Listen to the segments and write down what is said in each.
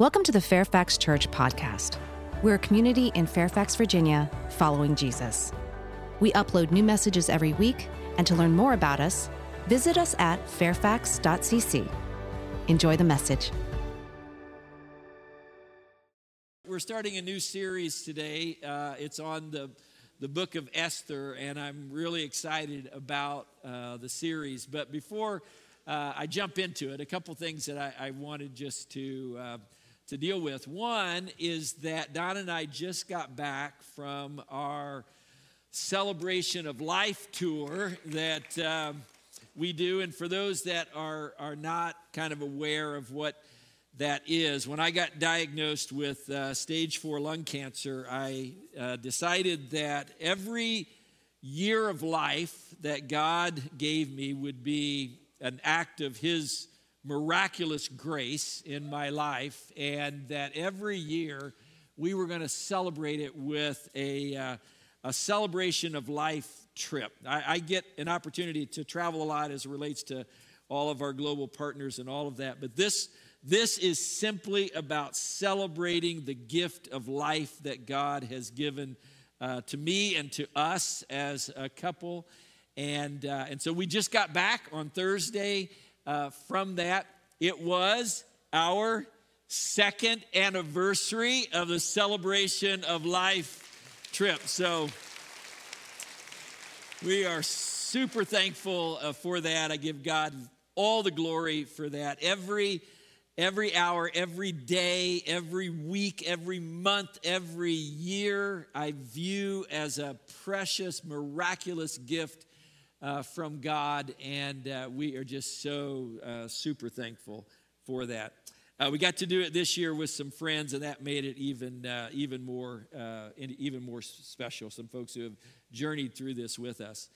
Welcome to the Fairfax Church podcast. We're a community in Fairfax, Virginia, following Jesus. We upload new messages every week, and to learn more about us, visit us at fairfax.cc. Enjoy the message. We're starting a new series today. Uh, it's on the, the book of Esther, and I'm really excited about uh, the series. But before uh, I jump into it, a couple things that I, I wanted just to uh, to deal with. One is that Don and I just got back from our celebration of life tour that um, we do. And for those that are, are not kind of aware of what that is, when I got diagnosed with uh, stage four lung cancer, I uh, decided that every year of life that God gave me would be an act of His miraculous grace in my life, and that every year we were going to celebrate it with a, uh, a celebration of life trip. I, I, get an opportunity to travel a lot as it relates to all of our global partners and all of that, but this this is simply about celebrating the gift of life that God has given uh, to me and to us as a couple. And, uh, and so we just got back on Thursday uh, from that. It was our second anniversary of the celebration of life trip. So we are super thankful uh, for that. I give God all the glory for that. Every every hour, every day, every week, every month, every year, I view as a precious, miraculous gift uh, from God, and uh, we are just so uh, super thankful for that. Uh, we got to do it this year with some friends, and that made it even uh, even more uh, even more special. Some folks who have journeyed through this with us.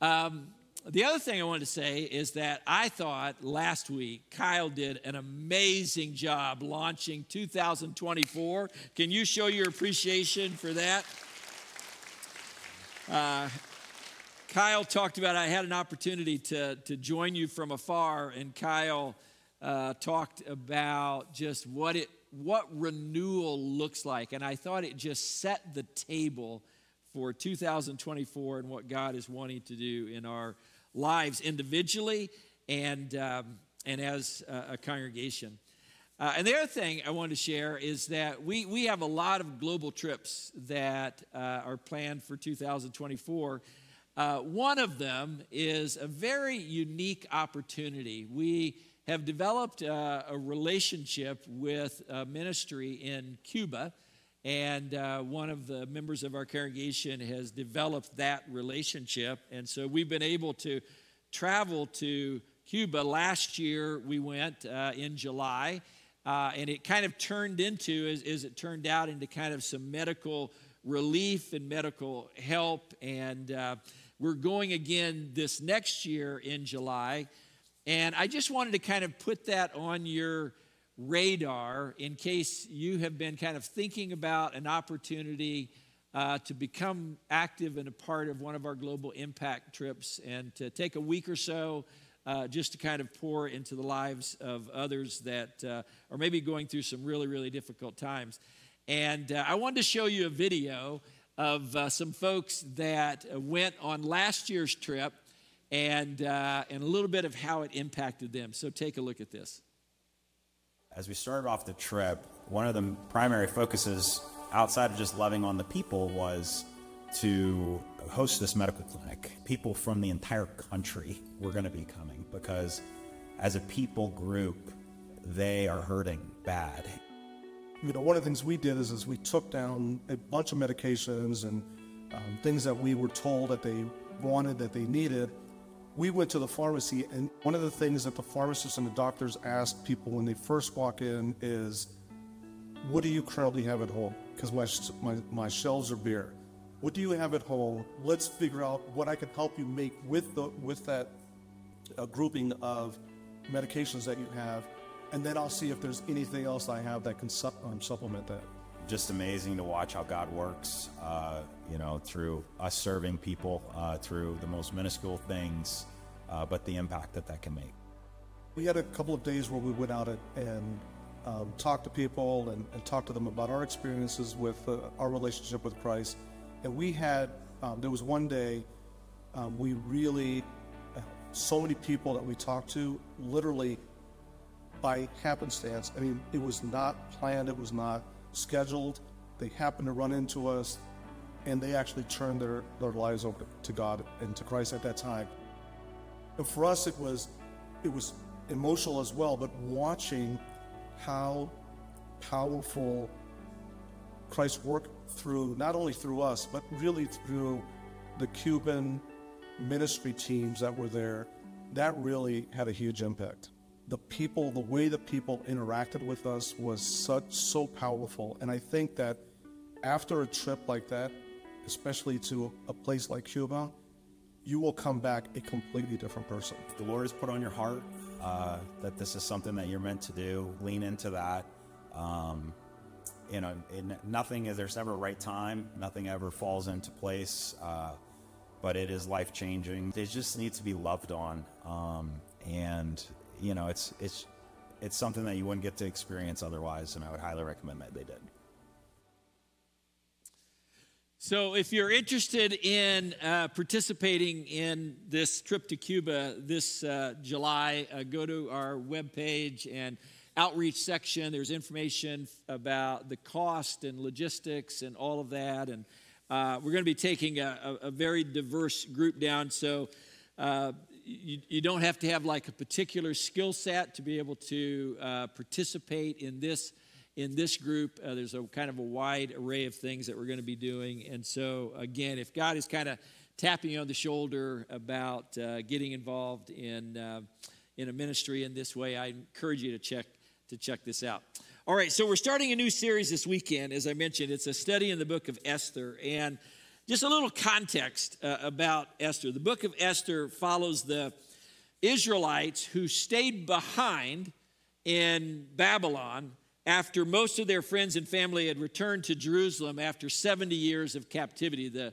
Um, the other thing I wanted to say is that I thought last week Kyle did an amazing job launching 2024. Can you show your appreciation for that? Uh, Kyle talked about I had an opportunity to, to join you from afar, and Kyle uh, talked about just what it what renewal looks like, and I thought it just set the table for 2024 and what God is wanting to do in our lives individually and um, and as a, a congregation. Uh, and the other thing I wanted to share is that we, we have a lot of global trips that uh, are planned for 2024. Uh, one of them is a very unique opportunity. We have developed uh, a relationship with a ministry in Cuba, and uh, one of the members of our congregation has developed that relationship. And so we've been able to travel to Cuba. Last year we went uh, in July, uh, and it kind of turned into, as, as it turned out, into kind of some medical relief and medical help. And uh, we're going again this next year in July. And I just wanted to kind of put that on your radar in case you have been kind of thinking about an opportunity uh, to become active and a part of one of our global impact trips and to take a week or so uh, just to kind of pour into the lives of others that uh, are maybe going through some really, really difficult times. And uh, I wanted to show you a video of uh, some folks that went on last year's trip and, uh, and a little bit of how it impacted them. So take a look at this. As we started off the trip, one of the primary focuses outside of just loving on the people was to host this medical clinic. People from the entire country were going to be coming because, as a people group, they are hurting bad you know, one of the things we did is, is we took down a bunch of medications and um, things that we were told that they wanted, that they needed. We went to the pharmacy, and one of the things that the pharmacists and the doctors asked people when they first walk in is, What do you currently have at home? Because my, my, my shelves are bare. What do you have at home? Let's figure out what I can help you make with, the, with that uh, grouping of medications that you have and then I'll see if there's anything else I have that can um, supplement that. Just amazing to watch how God works, uh, you know, through us serving people, uh, through the most minuscule things, uh, but the impact that that can make. We had a couple of days where we went out and um, talk to people and, and, talk to them about our experiences with uh, our relationship with Christ. And we had, um, there was one day um, we really, uh, so many people that we talked to, literally by happenstance. I mean, it was not planned, it was not scheduled. They happened to run into us, and they actually turned their, their lives over to God and to Christ at that time. And for us, it was, it was emotional as well, but watching how powerful Christ worked through, not only through us, but really through the Cuban ministry teams that were there, that really had a huge impact. The people, the way the people interacted with us was such so powerful. And I think that after a trip like that, especially to a place like Cuba, you will come back a completely different person. The Lord has put on your heart uh, that this is something that you're meant to do. Lean into that. Um, you know, nothing is, there's never a right time. Nothing ever falls into place. Uh, but it is life changing. It just needs to be loved on. Um, and, you know, it's, it's, it's something that you wouldn't get to experience otherwise. And I would highly recommend that they did. So, if you're interested in uh, participating in this trip to Cuba this uh, July, uh, go to our webpage and outreach section. There's information about the cost and logistics and all of that. And uh, we're going to be taking a, a, a, very diverse group down. So, uh, you, you, don't have to have like a particular skill set to be able to uh, participate in this in this group. Uh, there's a kind of a wide array of things that we're going to be doing. And so, again, if God is kind of tapping you on the shoulder about uh, getting involved in, uh, in a ministry in this way, I encourage you to check, to check this out. All right, so we're starting a new series this weekend. As I mentioned, it's a study in the book of Esther. And just a little context uh, about Esther. The book of Esther follows the Israelites who stayed behind in Babylon after most of their friends and family had returned to Jerusalem after 70 years of captivity. The,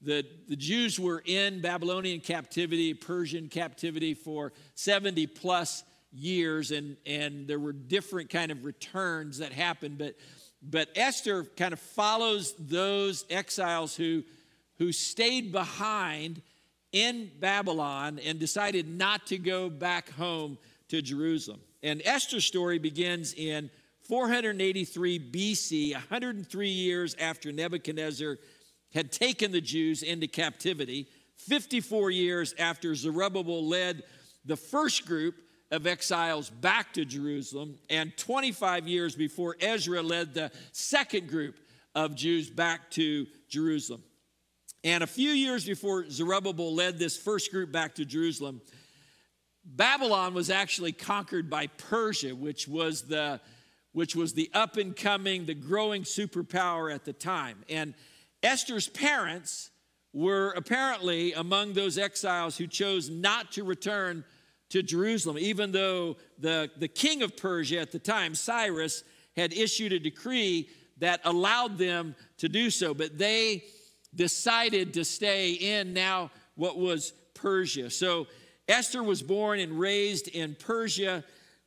the, the Jews were in Babylonian captivity, Persian captivity for 70 plus years, and, and there were different kind of returns that happened. But, but Esther kind of follows those exiles who, who stayed behind in Babylon and decided not to go back home to Jerusalem. And Esther's story begins in 483 BC, 103 years after Nebuchadnezzar had taken the Jews into captivity, 54 years after Zerubbabel led the first group of exiles back to Jerusalem, and 25 years before Ezra led the second group of Jews back to Jerusalem. And a few years before Zerubbabel led this first group back to Jerusalem, Babylon was actually conquered by Persia, which was the which was the up and coming, the growing superpower at the time. And Esther's parents were apparently among those exiles who chose not to return to Jerusalem, even though the, the king of Persia at the time, Cyrus, had issued a decree that allowed them to do so. But they decided to stay in now what was Persia. So Esther was born and raised in Persia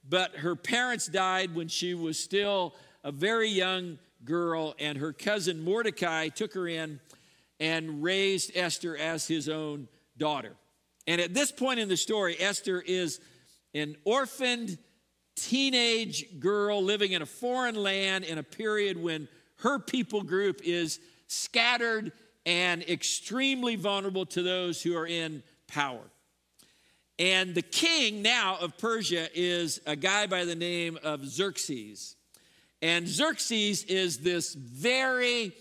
but her parents died when she was still a very young girl, and her cousin Mordecai took her in and raised Esther as his own daughter. And at this point in the story, Esther is an orphaned teenage girl living in a foreign land in a period when her people group is scattered and extremely vulnerable to those who are in power. And the king now of Persia is a guy by the name of Xerxes. And Xerxes is this very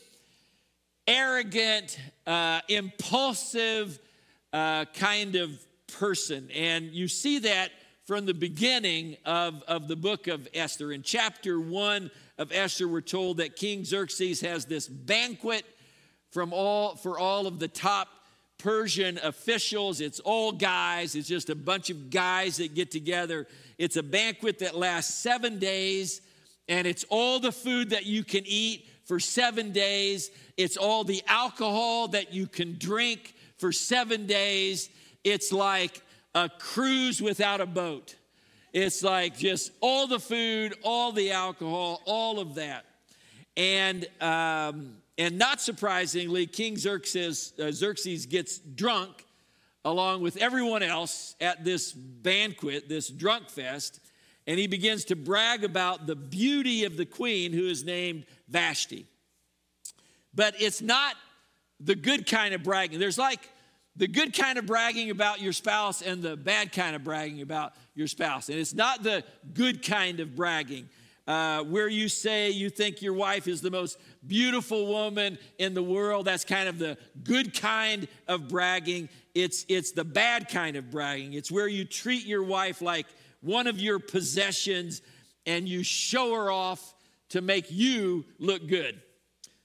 arrogant, uh, impulsive uh, kind of person. And you see that from the beginning of, of the book of Esther. In chapter one of Esther, we're told that King Xerxes has this banquet from all, for all of the top Persian officials. It's all guys, it's just a bunch of guys that get together. It's a banquet that lasts seven days, and it's all the food that you can eat for seven days. It's all the alcohol that you can drink for seven days. It's like a cruise without a boat. It's like just all the food, all the alcohol, all of that. And, um, and not surprisingly, King Xerxes, uh, Xerxes gets drunk along with everyone else at this banquet, this drunk fest, and he begins to brag about the beauty of the queen who is named Vashti. But it's not the good kind of bragging. There's like the good kind of bragging about your spouse and the bad kind of bragging about your spouse. And it's not the good kind of bragging. Uh, where you say you think your wife is the most beautiful woman in the world. That's kind of the good kind of bragging. It's, it's the bad kind of bragging. It's where you treat your wife like one of your possessions and you show her off to make you look good.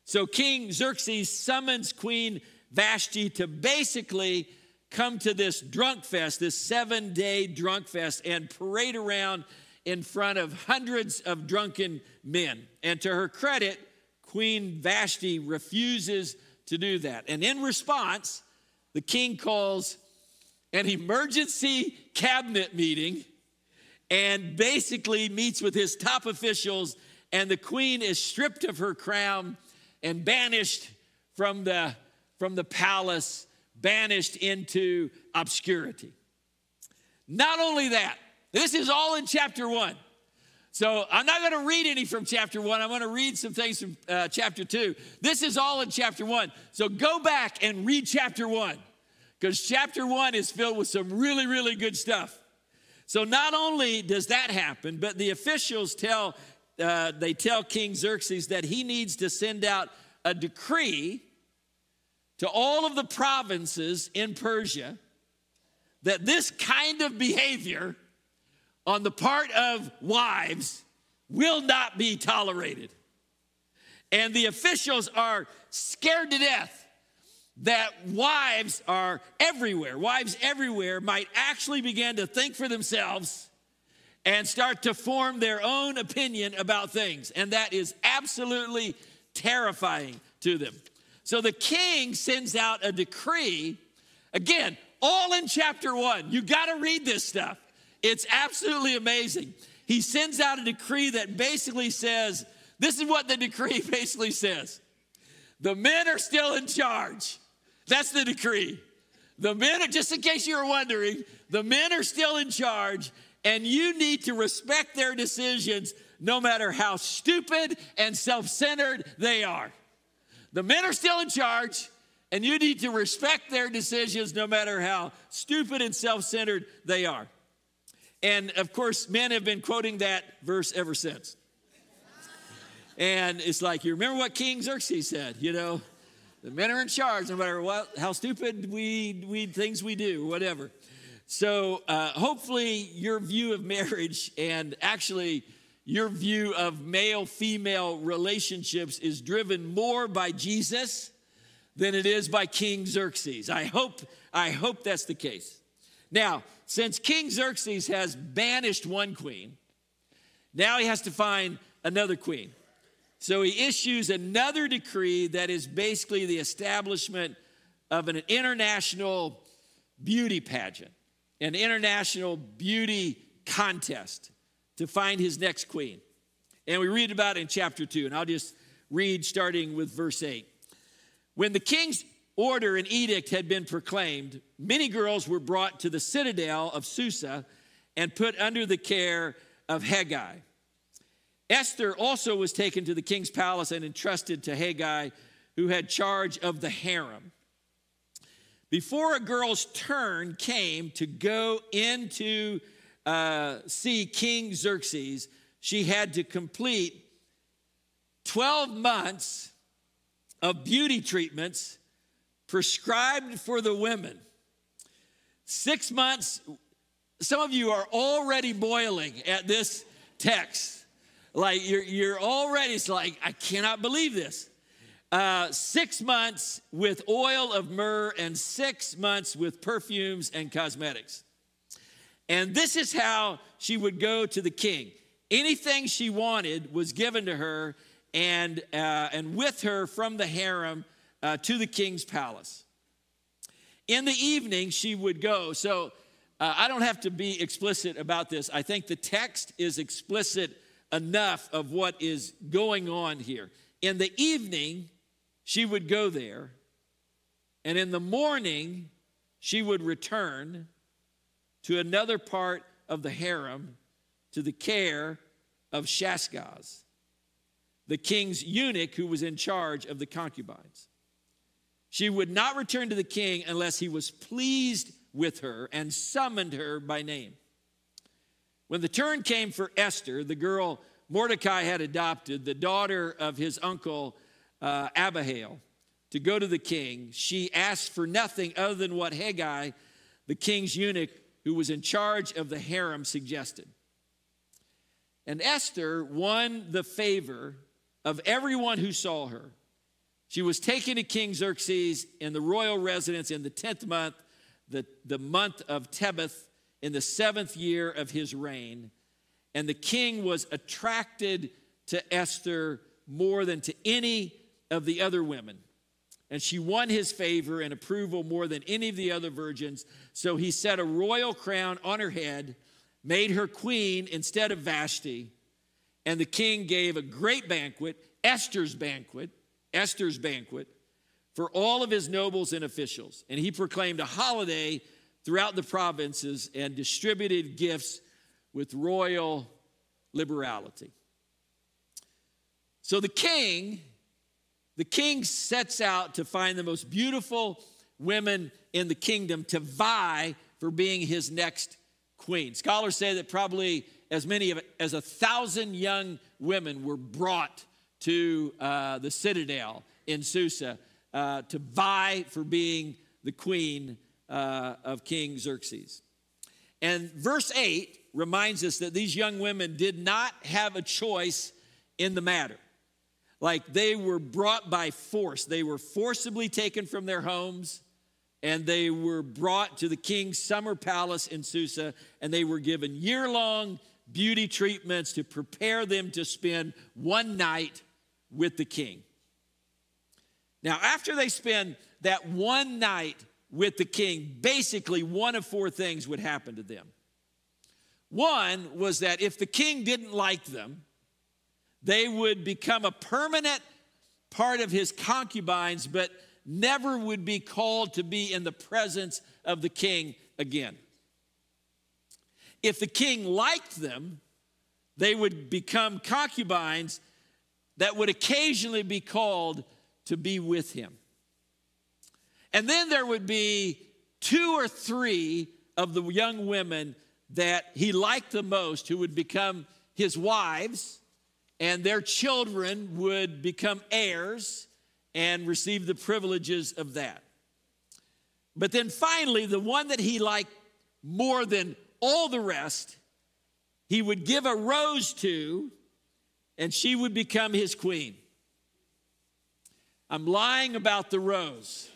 So King Xerxes summons Queen Vashti to basically come to this drunk fest, this seven day drunk fest, and parade around in front of hundreds of drunken men. And to her credit, Queen Vashti refuses to do that. And in response, the king calls an emergency cabinet meeting and basically meets with his top officials, and the queen is stripped of her crown and banished from the, from the palace, banished into obscurity. Not only that, this is all in chapter one. So I'm not going to read any from chapter one. I'm going to read some things from uh, chapter two. This is all in chapter one. So go back and read chapter one because chapter one is filled with some really, really good stuff. So not only does that happen, but the officials tell uh, they tell King Xerxes that he needs to send out a decree to all of the provinces in Persia that this kind of behavior on the part of wives will not be tolerated. And the officials are scared to death that wives are everywhere. Wives everywhere might actually begin to think for themselves and start to form their own opinion about things. And that is absolutely terrifying to them. So the king sends out a decree, again, all in chapter one. You got to read this stuff. It's absolutely amazing. He sends out a decree that basically says this is what the decree basically says the men are still in charge. That's the decree. The men, are, just in case you were wondering, the men are still in charge, and you need to respect their decisions no matter how stupid and self centered they are. The men are still in charge, and you need to respect their decisions no matter how stupid and self centered they are. And of course, men have been quoting that verse ever since. And it's like, you remember what King Xerxes said, you know, the men are in charge no matter what, how stupid we, we things we do, whatever. So uh, hopefully your view of marriage and actually your view of male female relationships is driven more by Jesus than it is by King Xerxes. I hope, I hope that's the case. Now, since King Xerxes has banished one queen, now he has to find another queen. So he issues another decree that is basically the establishment of an international beauty pageant, an international beauty contest to find his next queen. And we read about it in chapter 2, and I'll just read starting with verse 8. When the king's order and edict had been proclaimed, many girls were brought to the citadel of Susa and put under the care of Hegai. Esther also was taken to the king's palace and entrusted to Hegai, who had charge of the harem. Before a girl's turn came to go into uh, see King Xerxes, she had to complete 12 months of beauty treatments prescribed for the women. Six months, some of you are already boiling at this text. Like you're, you're already, it's like, I cannot believe this. Uh, six months with oil of myrrh and six months with perfumes and cosmetics. And this is how she would go to the king. Anything she wanted was given to her, and, uh, and with her from the harem uh, to the king's palace. In the evening, she would go. So uh, I don't have to be explicit about this. I think the text is explicit enough of what is going on here. In the evening, she would go there, and in the morning, she would return to another part of the harem to the care of Shaashgaz, the king's eunuch who was in charge of the concubines. She would not return to the king unless he was pleased with her and summoned her by name. When the turn came for Esther, the girl Mordecai had adopted, the daughter of his uncle uh, Abihail, to go to the king, she asked for nothing other than what Hegai, the king's eunuch who was in charge of the harem, suggested. And Esther won the favor of everyone who saw her. She was taken to King Xerxes in the royal residence in the 10th month, the, the month of Tebeth, in the seventh year of his reign. And the king was attracted to Esther more than to any of the other women. And she won his favor and approval more than any of the other virgins. So he set a royal crown on her head, made her queen instead of Vashti. And the king gave a great banquet, Esther's banquet, Esther's banquet, for all of his nobles and officials. And he proclaimed a holiday throughout the provinces and distributed gifts with royal liberality. So the king the king sets out to find the most beautiful women in the kingdom to vie for being his next queen. Scholars say that probably as many as a thousand young women were brought to uh, the citadel in Susa uh, to vie for being the queen uh, of King Xerxes. And verse 8 reminds us that these young women did not have a choice in the matter like they were brought by force. They were forcibly taken from their homes and they were brought to the king's summer palace in Susa and they were given year long beauty treatments to prepare them to spend one night with the king. Now, after they spend that one night with the king, basically one of four things would happen to them. One was that if the king didn't like them, they would become a permanent part of his concubines, but never would be called to be in the presence of the king again. If the king liked them, they would become concubines that would occasionally be called to be with him. And then there would be two or three of the young women that he liked the most who would become his wives and their children would become heirs and receive the privileges of that. But then finally, the one that he liked more than all the rest, he would give a rose to, and she would become his queen. I'm lying about the rose.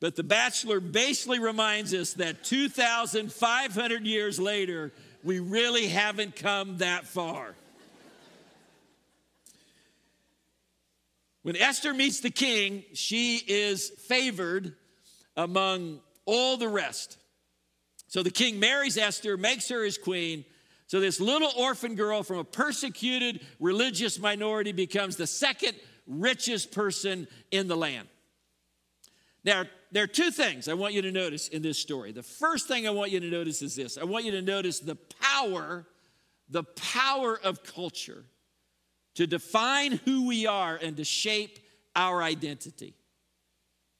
But The Bachelor basically reminds us that 2,500 years later, we really haven't come that far. When Esther meets the king, she is favored among all the rest. So the king marries Esther, makes her his queen. So this little orphan girl from a persecuted religious minority becomes the second richest person in the land. Now, there are two things I want you to notice in this story. The first thing I want you to notice is this I want you to notice the power, the power of culture to define who we are and to shape our identity.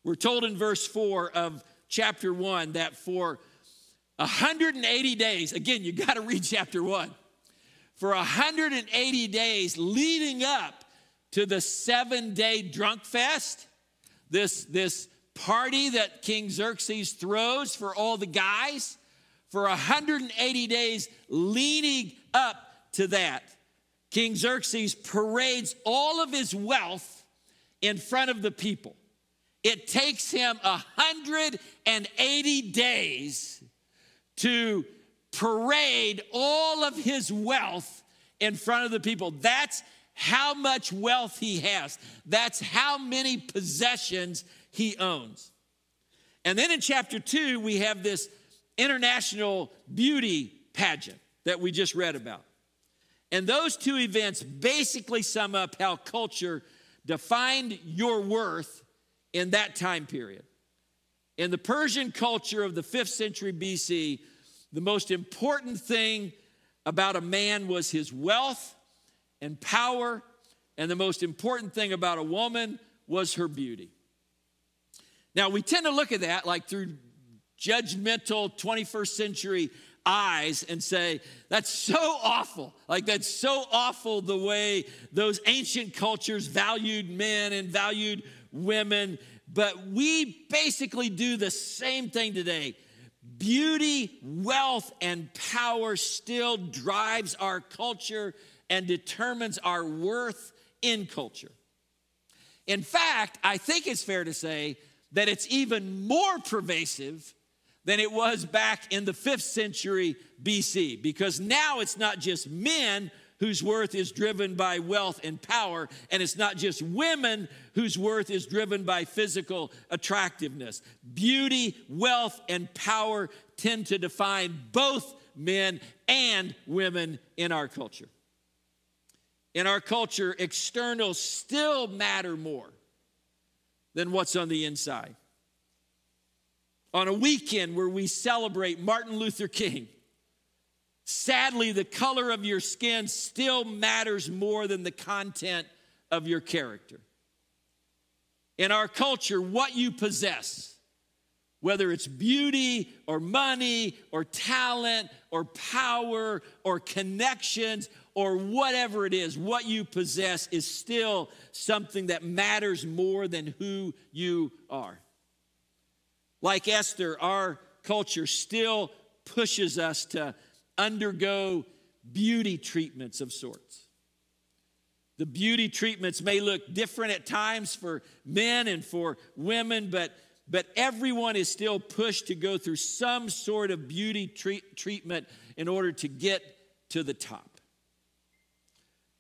We're told in verse 4 of chapter 1 that for 180 days, again, you got to read chapter 1. For 180 days leading up to the seven day drunk fest, this, this party that King Xerxes throws for all the guys for 180 days leading up to that. King Xerxes parades all of his wealth in front of the people. It takes him 180 days to parade all of his wealth in front of the people. That's how much wealth he has. That's how many possessions he owns. And then in chapter two, we have this international beauty pageant that we just read about. And those two events basically sum up how culture defined your worth in that time period. In the Persian culture of the 5th century BC, the most important thing about a man was his wealth and power, and the most important thing about a woman was her beauty. Now, we tend to look at that like through judgmental 21st century eyes and say, that's so awful. Like, that's so awful the way those ancient cultures valued men and valued women. But we basically do the same thing today. Beauty, wealth, and power still drives our culture and determines our worth in culture. In fact, I think it's fair to say that it's even more pervasive than it was back in the fifth century BC, because now it's not just men whose worth is driven by wealth and power, and it's not just women whose worth is driven by physical attractiveness. Beauty, wealth, and power tend to define both men and women in our culture. In our culture, externals still matter more than what's on the inside on a weekend where we celebrate Martin Luther King, sadly, the color of your skin still matters more than the content of your character. In our culture, what you possess, whether it's beauty or money or talent or power or connections or whatever it is, what you possess is still something that matters more than who you are. Like Esther, our culture still pushes us to undergo beauty treatments of sorts. The beauty treatments may look different at times for men and for women, but, but everyone is still pushed to go through some sort of beauty treat, treatment in order to get to the top.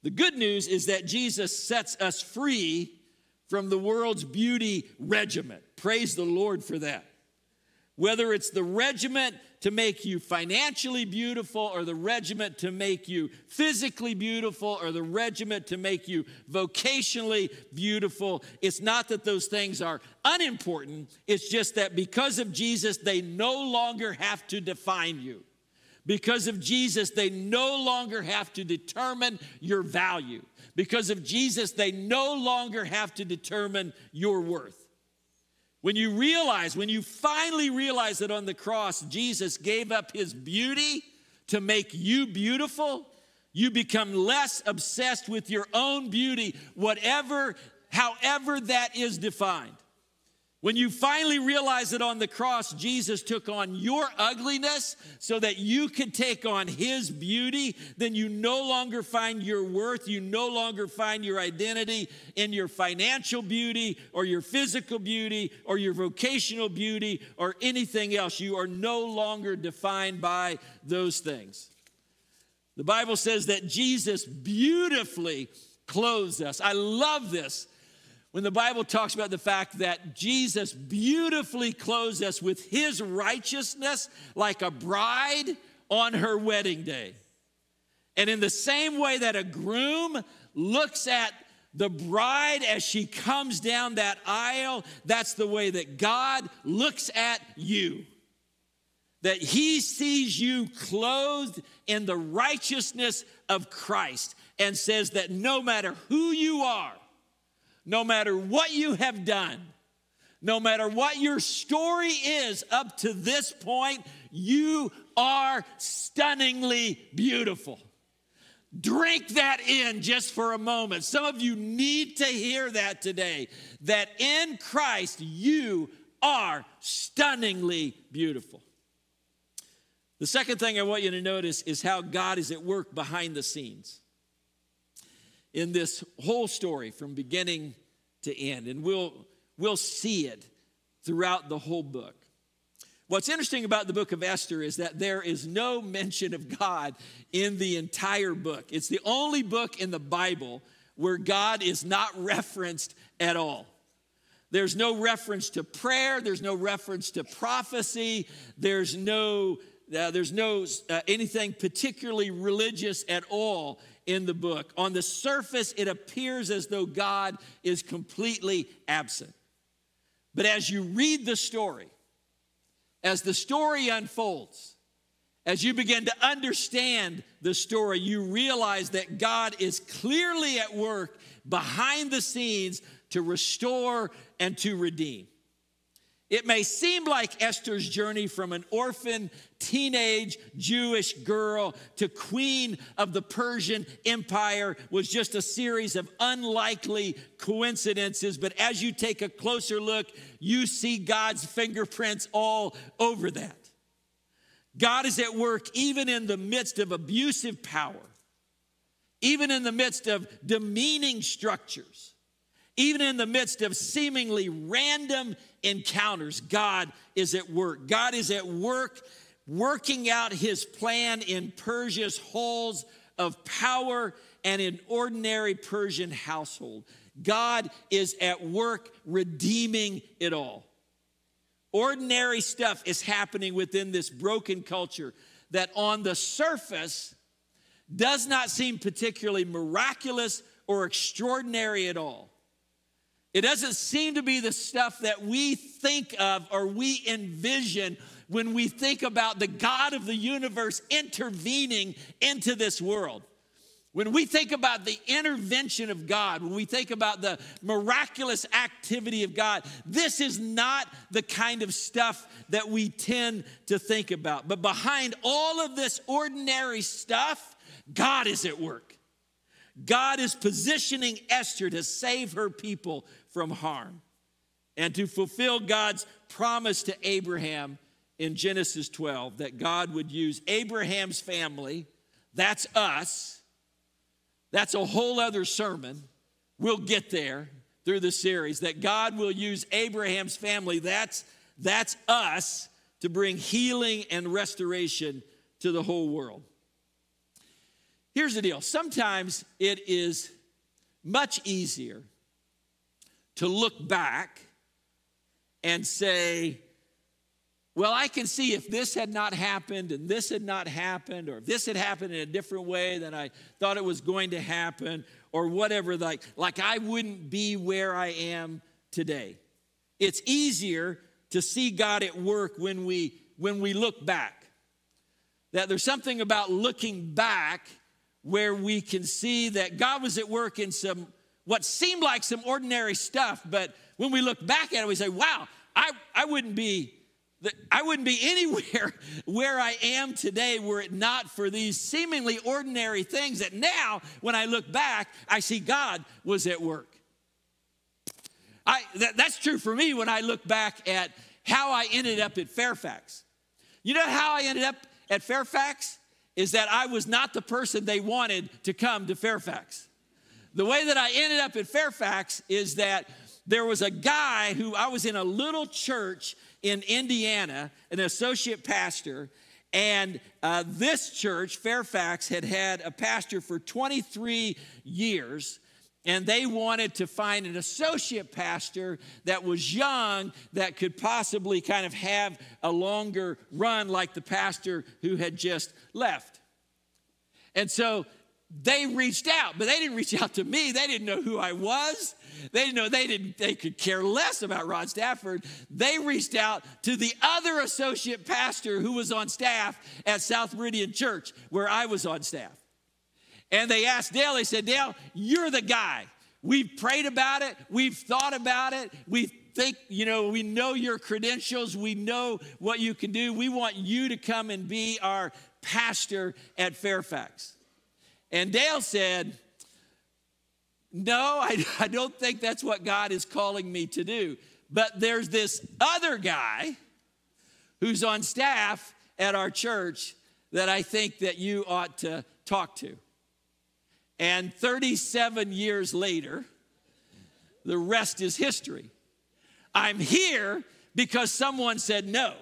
The good news is that Jesus sets us free from the world's beauty regiment. Praise the Lord for that. Whether it's the regiment to make you financially beautiful, or the regiment to make you physically beautiful, or the regiment to make you vocationally beautiful, it's not that those things are unimportant. It's just that because of Jesus, they no longer have to define you. Because of Jesus, they no longer have to determine your value. Because of Jesus, they no longer have to determine your worth. When you realize, when you finally realize that on the cross, Jesus gave up his beauty to make you beautiful, you become less obsessed with your own beauty, whatever, however that is defined. When you finally realize that on the cross, Jesus took on your ugliness so that you could take on his beauty, then you no longer find your worth. You no longer find your identity in your financial beauty or your physical beauty or your vocational beauty or anything else. You are no longer defined by those things. The Bible says that Jesus beautifully clothes us. I love this when the Bible talks about the fact that Jesus beautifully clothes us with his righteousness like a bride on her wedding day. And in the same way that a groom looks at the bride as she comes down that aisle, that's the way that God looks at you. That he sees you clothed in the righteousness of Christ and says that no matter who you are, no matter what you have done, no matter what your story is up to this point, you are stunningly beautiful. Drink that in just for a moment. Some of you need to hear that today that in Christ you are stunningly beautiful. The second thing I want you to notice is how God is at work behind the scenes in this whole story from beginning to end. And we'll, we'll see it throughout the whole book. What's interesting about the book of Esther is that there is no mention of God in the entire book. It's the only book in the Bible where God is not referenced at all. There's no reference to prayer. There's no reference to prophecy. There's no, uh, there's no uh, anything particularly religious at all in the book. On the surface, it appears as though God is completely absent. But as you read the story, as the story unfolds, as you begin to understand the story, you realize that God is clearly at work behind the scenes to restore and to redeem. It may seem like Esther's journey from an orphan teenage Jewish girl to queen of the Persian Empire was just a series of unlikely coincidences, but as you take a closer look, you see God's fingerprints all over that. God is at work even in the midst of abusive power, even in the midst of demeaning structures even in the midst of seemingly random encounters, God is at work. God is at work working out his plan in Persia's halls of power and in ordinary Persian household. God is at work redeeming it all. Ordinary stuff is happening within this broken culture that on the surface does not seem particularly miraculous or extraordinary at all. It doesn't seem to be the stuff that we think of or we envision when we think about the God of the universe intervening into this world. When we think about the intervention of God, when we think about the miraculous activity of God, this is not the kind of stuff that we tend to think about. But behind all of this ordinary stuff, God is at work. God is positioning Esther to save her people from harm and to fulfill God's promise to Abraham in Genesis 12 that God would use Abraham's family, that's us, that's a whole other sermon. We'll get there through the series that God will use Abraham's family, that's, that's us, to bring healing and restoration to the whole world. Here's the deal sometimes it is much easier to look back and say, well, I can see if this had not happened and this had not happened, or if this had happened in a different way than I thought it was going to happen, or whatever, like, like I wouldn't be where I am today. It's easier to see God at work when we when we look back. That there's something about looking back where we can see that God was at work in some what seemed like some ordinary stuff, but when we look back at it, we say, wow, I, I wouldn't be I wouldn't be anywhere where I am today were it not for these seemingly ordinary things that now, when I look back, I see God was at work. I, that, that's true for me when I look back at how I ended up at Fairfax. You know how I ended up at Fairfax? Is that I was not the person they wanted to come to Fairfax. The way that I ended up at Fairfax is that there was a guy who I was in a little church in Indiana, an associate pastor, and uh, this church, Fairfax, had had a pastor for 23 years. And they wanted to find an associate pastor that was young, that could possibly kind of have a longer run, like the pastor who had just left. And so they reached out, but they didn't reach out to me. They didn't know who I was. They didn't know they didn't they could care less about Rod Stafford. They reached out to the other associate pastor who was on staff at South Meridian Church where I was on staff. And they asked Dale, they said, Dale, you're the guy. We've prayed about it, we've thought about it, we think, you know, we know your credentials, we know what you can do. We want you to come and be our pastor at Fairfax. And Dale said, No, I, I don't think that's what God is calling me to do. But there's this other guy who's on staff at our church that I think that you ought to talk to. And 37 years later, the rest is history. I'm here because someone said no.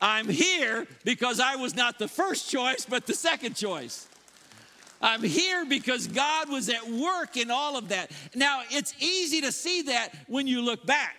I'm here because I was not the first choice, but the second choice. I'm here because God was at work in all of that. Now, it's easy to see that when you look back.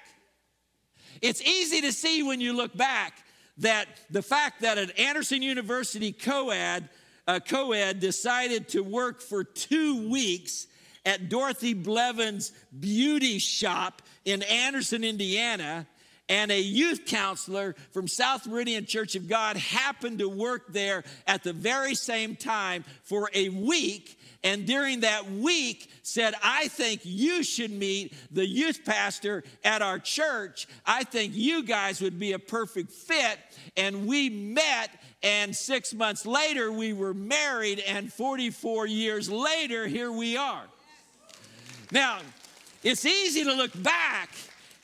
It's easy to see when you look back that the fact that at Anderson University co-ed, uh, co-ed decided to work for two weeks at Dorothy Blevins' beauty shop in Anderson, Indiana, and a youth counselor from South Meridian Church of God happened to work there at the very same time for a week and during that week said i think you should meet the youth pastor at our church. I think you guys would be a perfect fit. And we met and six months later we were married and 44 years later here we are. Now it's easy to look back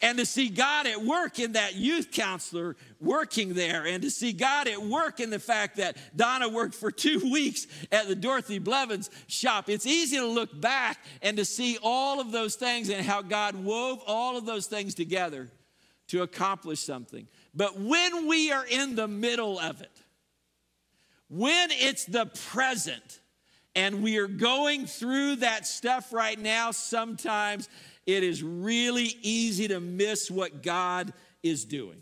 and to see God at work in that youth counselor working there, and to see God at work in the fact that Donna worked for two weeks at the Dorothy Blevins shop. It's easy to look back and to see all of those things and how God wove all of those things together to accomplish something. But when we are in the middle of it, when it's the present, and we are going through that stuff right now, sometimes it is really easy to miss what God is doing.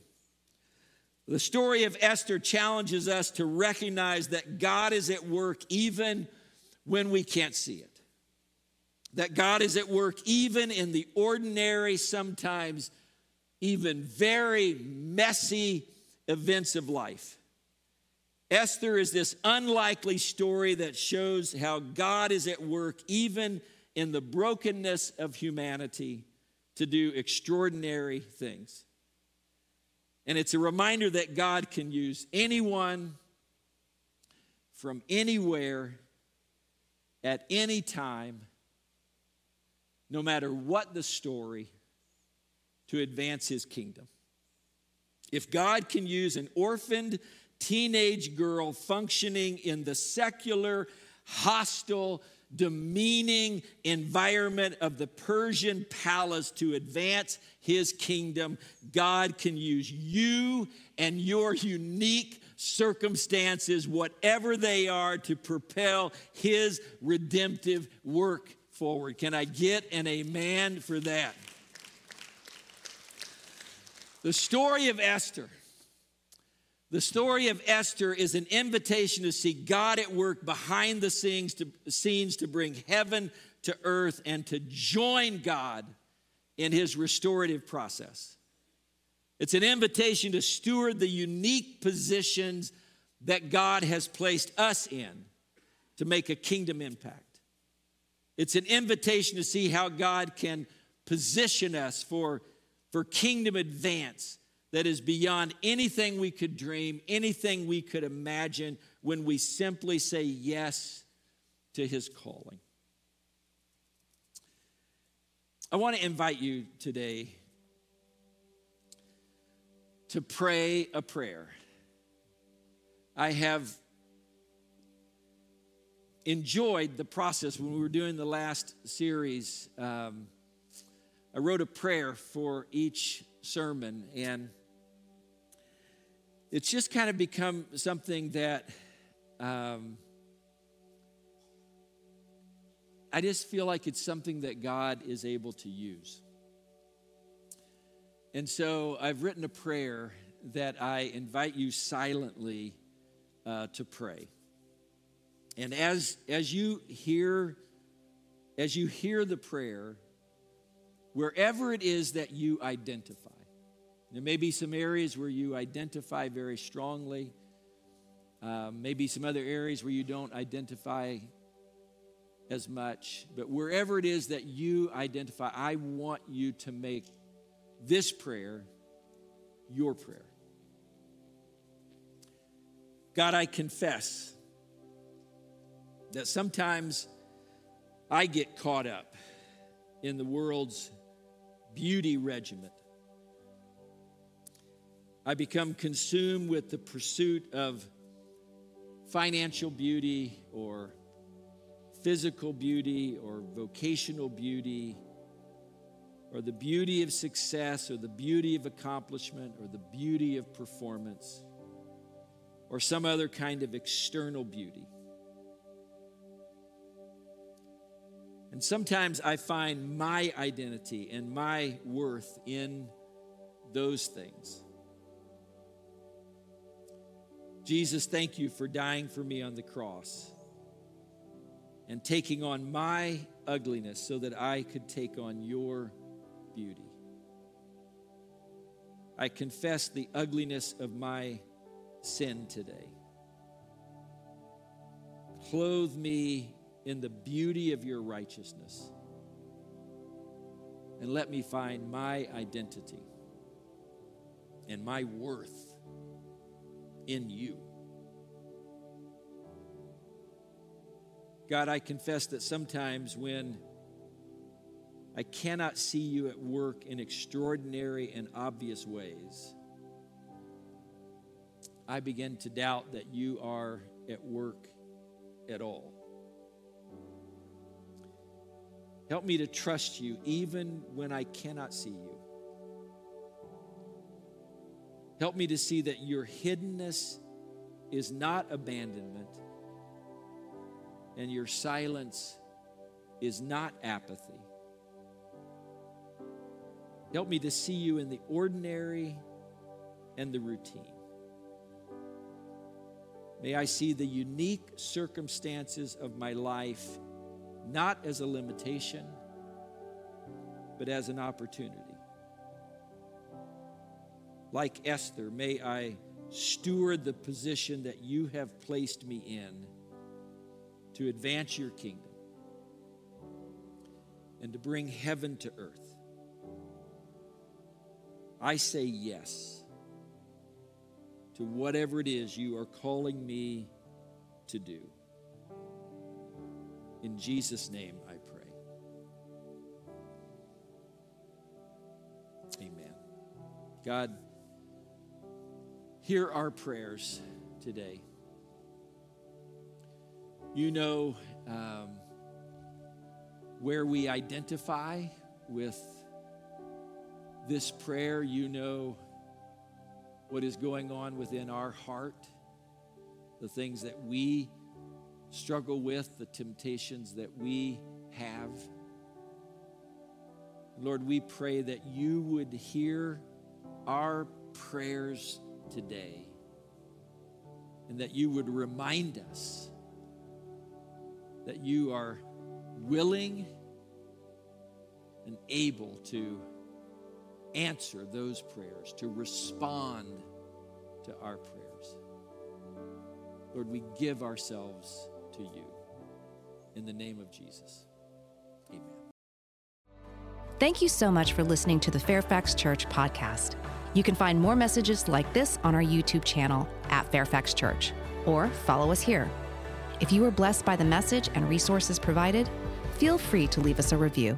The story of Esther challenges us to recognize that God is at work even when we can't see it. That God is at work even in the ordinary, sometimes even very messy events of life. Esther is this unlikely story that shows how God is at work even in the brokenness of humanity to do extraordinary things. And it's a reminder that God can use anyone from anywhere at any time, no matter what the story, to advance his kingdom. If God can use an orphaned teenage girl functioning in the secular, hostile, demeaning environment of the Persian palace to advance his kingdom, God can use you and your unique circumstances, whatever they are, to propel his redemptive work forward. Can I get an amen for that? The story of Esther the story of Esther is an invitation to see God at work behind the scenes to, scenes to bring heaven to earth and to join God in his restorative process. It's an invitation to steward the unique positions that God has placed us in to make a kingdom impact. It's an invitation to see how God can position us for, for kingdom advance that is beyond anything we could dream, anything we could imagine when we simply say yes to his calling. I want to invite you today to pray a prayer. I have enjoyed the process when we were doing the last series. Um, I wrote a prayer for each sermon, and it's just kind of become something that um, I just feel like it's something that God is able to use. And so I've written a prayer that I invite you silently uh, to pray. And as, as you hear as you hear the prayer, wherever it is that you identify, there may be some areas where you identify very strongly, uh, maybe some other areas where you don't identify as much. But wherever it is that you identify, I want you to make this prayer your prayer. God, I confess that sometimes I get caught up in the world's beauty regiment. I become consumed with the pursuit of financial beauty or physical beauty or vocational beauty or the beauty of success or the beauty of accomplishment or the beauty of performance or some other kind of external beauty. And sometimes I find my identity and my worth in those things. Jesus, thank you for dying for me on the cross and taking on my ugliness so that I could take on your beauty. I confess the ugliness of my sin today. Clothe me in the beauty of your righteousness. And let me find my identity and my worth in you. God, I confess that sometimes when I cannot see you at work in extraordinary and obvious ways, I begin to doubt that you are at work at all. Help me to trust you even when I cannot see you. Help me to see that your hiddenness is not abandonment and your silence is not apathy. Help me to see you in the ordinary and the routine. May I see the unique circumstances of my life not as a limitation, but as an opportunity. Like Esther, may I steward the position that you have placed me in to advance your kingdom and to bring heaven to earth. I say yes to whatever it is you are calling me to do. In Jesus' name I pray. Amen. God, hear our prayers today. You know um, where we identify with this prayer. You know what is going on within our heart, the things that we struggle with, the temptations that we have. Lord, we pray that you would hear our prayers today and that you would remind us that you are willing and able to answer those prayers, to respond to our prayers. Lord, we give ourselves to you. In the name of Jesus. Amen. Thank you so much for listening to the Fairfax Church podcast. You can find more messages like this on our YouTube channel at Fairfax Church or follow us here. If you were blessed by the message and resources provided, feel free to leave us a review.